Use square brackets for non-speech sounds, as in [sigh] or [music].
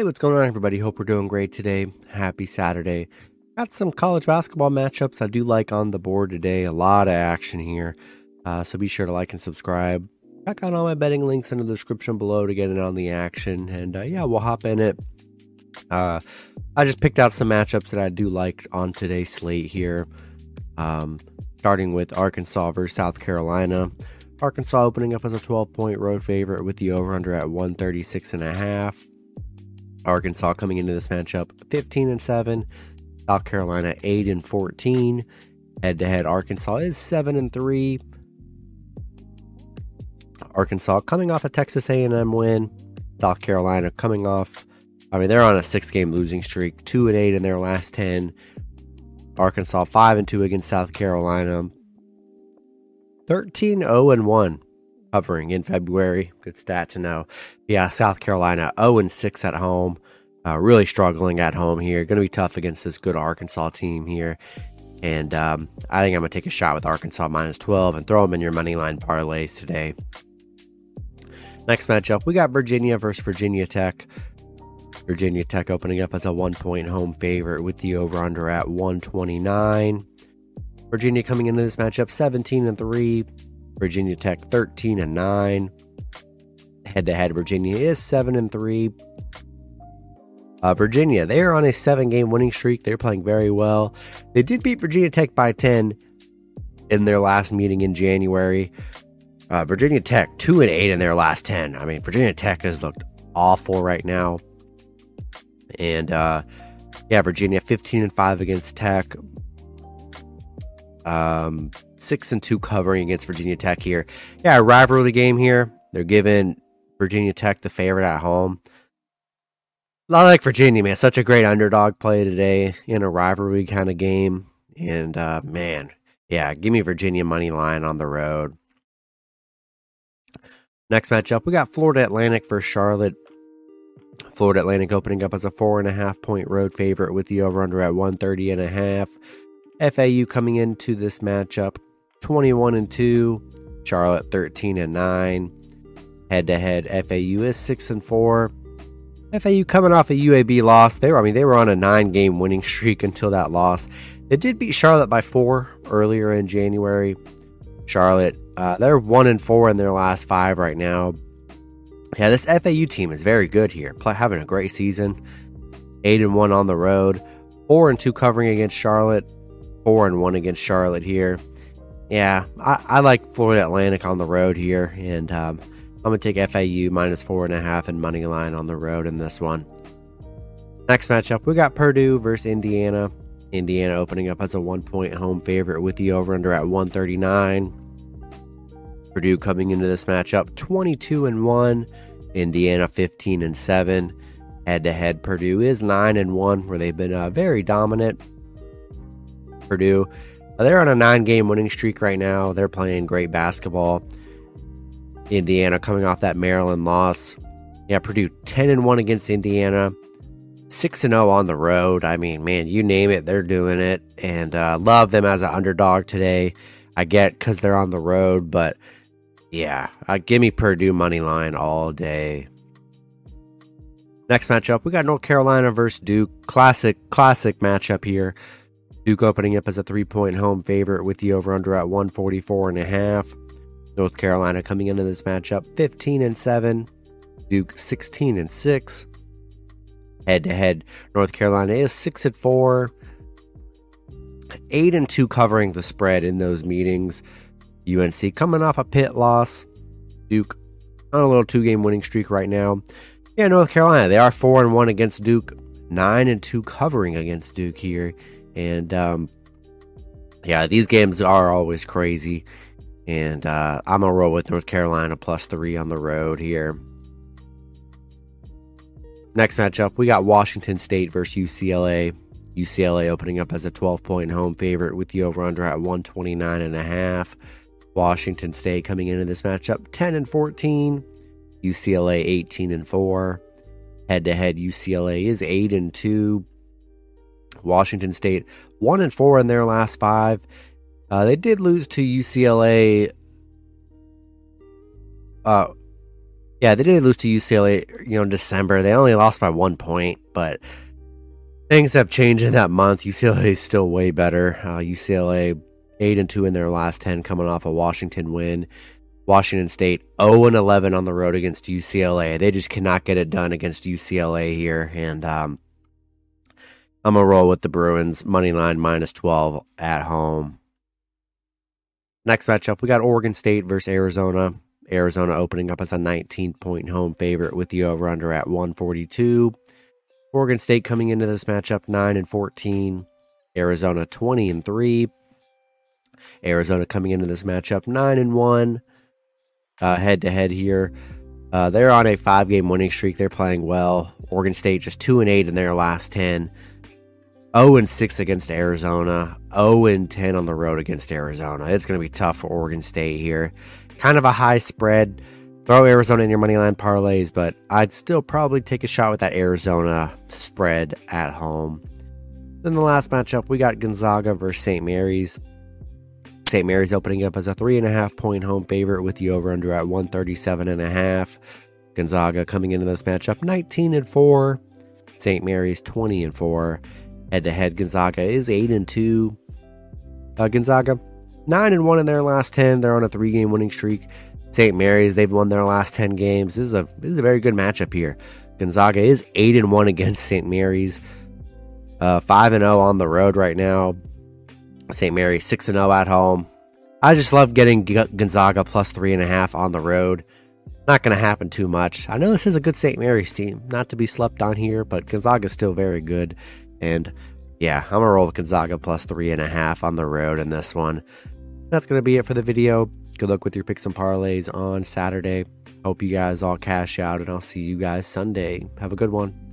Hey, what's going on, everybody? Hope we're doing great today. Happy Saturday. Got some college basketball matchups I do like on the board today. A lot of action here. Uh, so be sure to like and subscribe. Check out all my betting links in the description below to get in on the action. And uh, yeah, we'll hop in it. Uh, I just picked out some matchups that I do like on today's slate here. Um, starting with Arkansas versus South Carolina. Arkansas opening up as a 12 point road favorite with the over under at 136 and a half. Arkansas coming into this matchup 15 and 7. South Carolina 8 and 14. Head to head, Arkansas is 7 and 3. Arkansas coming off a Texas A&M win. South Carolina coming off I mean they're on a 6 game losing streak, 2 and 8 in their last 10. Arkansas 5 and 2 against South Carolina. 13 0 and 1 covering in February. Good stat to know. Yeah, South Carolina 0 and 6 at home. Uh, really struggling at home here. Going to be tough against this good Arkansas team here. And um, I think I'm going to take a shot with Arkansas minus 12 and throw them in your money line parlays today. Next matchup, we got Virginia versus Virginia Tech. Virginia Tech opening up as a one point home favorite with the over under at 129. Virginia coming into this matchup 17 and 3. Virginia Tech 13 and 9. Head to head, Virginia is 7 and 3. Uh, Virginia, they are on a seven game winning streak. They're playing very well. They did beat Virginia Tech by 10 in their last meeting in January. Uh, Virginia Tech, 2 and 8 in their last 10. I mean, Virginia Tech has looked awful right now. And uh, yeah, Virginia 15 and 5 against Tech. Um, 6 and 2 covering against Virginia Tech here. Yeah, rivalry game here. They're giving Virginia Tech the favorite at home. I like Virginia, man. Such a great underdog play today in a rivalry kind of game. And uh, man, yeah, give me Virginia money line on the road. Next matchup, we got Florida Atlantic versus Charlotte. Florida Atlantic opening up as a four and a half point road favorite with the over under at 130 and a half. FAU coming into this matchup 21 and 2, Charlotte 13 and 9. Head to head, FAU is 6 and 4. FAU coming off a UAB loss. They were, I mean, they were on a nine game winning streak until that loss. They did beat Charlotte by four earlier in January. Charlotte, uh, they're one and four in their last five right now. Yeah, this FAU team is very good here, having a great season. Eight and one on the road, four and two covering against Charlotte, four and one against Charlotte here. Yeah, I, I like Florida Atlantic on the road here, and um, I'm gonna take FAU minus four and a half and money line on the road in this one. Next matchup, we got Purdue versus Indiana. Indiana opening up as a one point home favorite with the over under at 139. Purdue coming into this matchup 22 and 1, Indiana 15 and 7. Head to head, Purdue is 9 and 1, where they've been uh, very dominant. Purdue, they're on a nine game winning streak right now. They're playing great basketball. Indiana coming off that Maryland loss. Yeah, Purdue 10 and 1 against Indiana. 6 and 0 on the road. I mean, man, you name it, they're doing it. And uh, love them as an underdog today. I get because they're on the road, but yeah, uh, give me Purdue money line all day. Next matchup, we got North Carolina versus Duke. Classic, classic matchup here. Duke opening up as a three point home favorite with the over under at 144 and a half. North Carolina coming into this matchup 15 and 7. Duke 16 and 6. Head to head, North Carolina is 6 and 4. 8 and 2 covering the spread in those meetings. UNC coming off a Pitt loss. Duke on a little two game winning streak right now. Yeah, North Carolina, they are 4 and 1 against Duke, 9 and 2 covering against Duke here. And um, yeah, these games are always crazy. And uh, I'm going to roll with North Carolina plus three on the road here. Next matchup, we got Washington State versus UCLA. UCLA opening up as a 12 point home favorite with the over under at 129 and a half. Washington State coming into this matchup 10 and 14. UCLA 18 and 4. Head to head, UCLA is 8 and 2. Washington State 1 and 4 in their last five. Uh, they did lose to UCLA. Uh, Yeah, they did lose to UCLA, you know, in December. They only lost by one point, but things have changed in that month. UCLA is still way better. Uh, UCLA eight and two in their last ten, coming off a Washington win. Washington State 0 and 11 on the road against UCLA. They just cannot get it done against UCLA here, and um, I'm gonna roll with the Bruins money line minus 12 at home. Next matchup, we got Oregon State versus Arizona. Arizona opening up as a 19 point home favorite with the over under at 142. Oregon State coming into this matchup 9 and 14. Arizona 20 and 3. Arizona coming into this matchup 9 and 1. Head to head here. Uh, they're on a five game winning streak. They're playing well. Oregon State just 2 and 8 in their last 10. 0 and 6 against Arizona. 0 and 10 on the road against Arizona. It's going to be tough for Oregon State here kind of a high spread. Throw Arizona in your money line parlays, but I'd still probably take a shot with that Arizona spread at home. Then the last matchup, we got Gonzaga versus St. Mary's. St. Mary's opening up as a three and a half point home favorite with the over under at 137 and a half. Gonzaga coming into this matchup 19 and 4. St. Mary's 20 and 4. Head to head, Gonzaga is 8 and 2. Uh, Gonzaga nine and one in their last ten. They're on a three game winning streak. St. Mary's, they've won their last ten games. This is a this is a very good matchup here. Gonzaga is eight and one [laughs] against St. Mary's. Uh, five and zero on the road right now. St. Mary's six and zero at home. I just love getting Gonzaga plus three and a half on the road. Not going to happen too much. I know this is a good St. Mary's team, not to be slept on here, but Gonzaga is still very good. And yeah, I'm gonna roll Gonzaga plus three and a half on the road in this one. That's gonna be it for the video. Good luck with your picks and parlays on Saturday. Hope you guys all cash out, and I'll see you guys Sunday. Have a good one.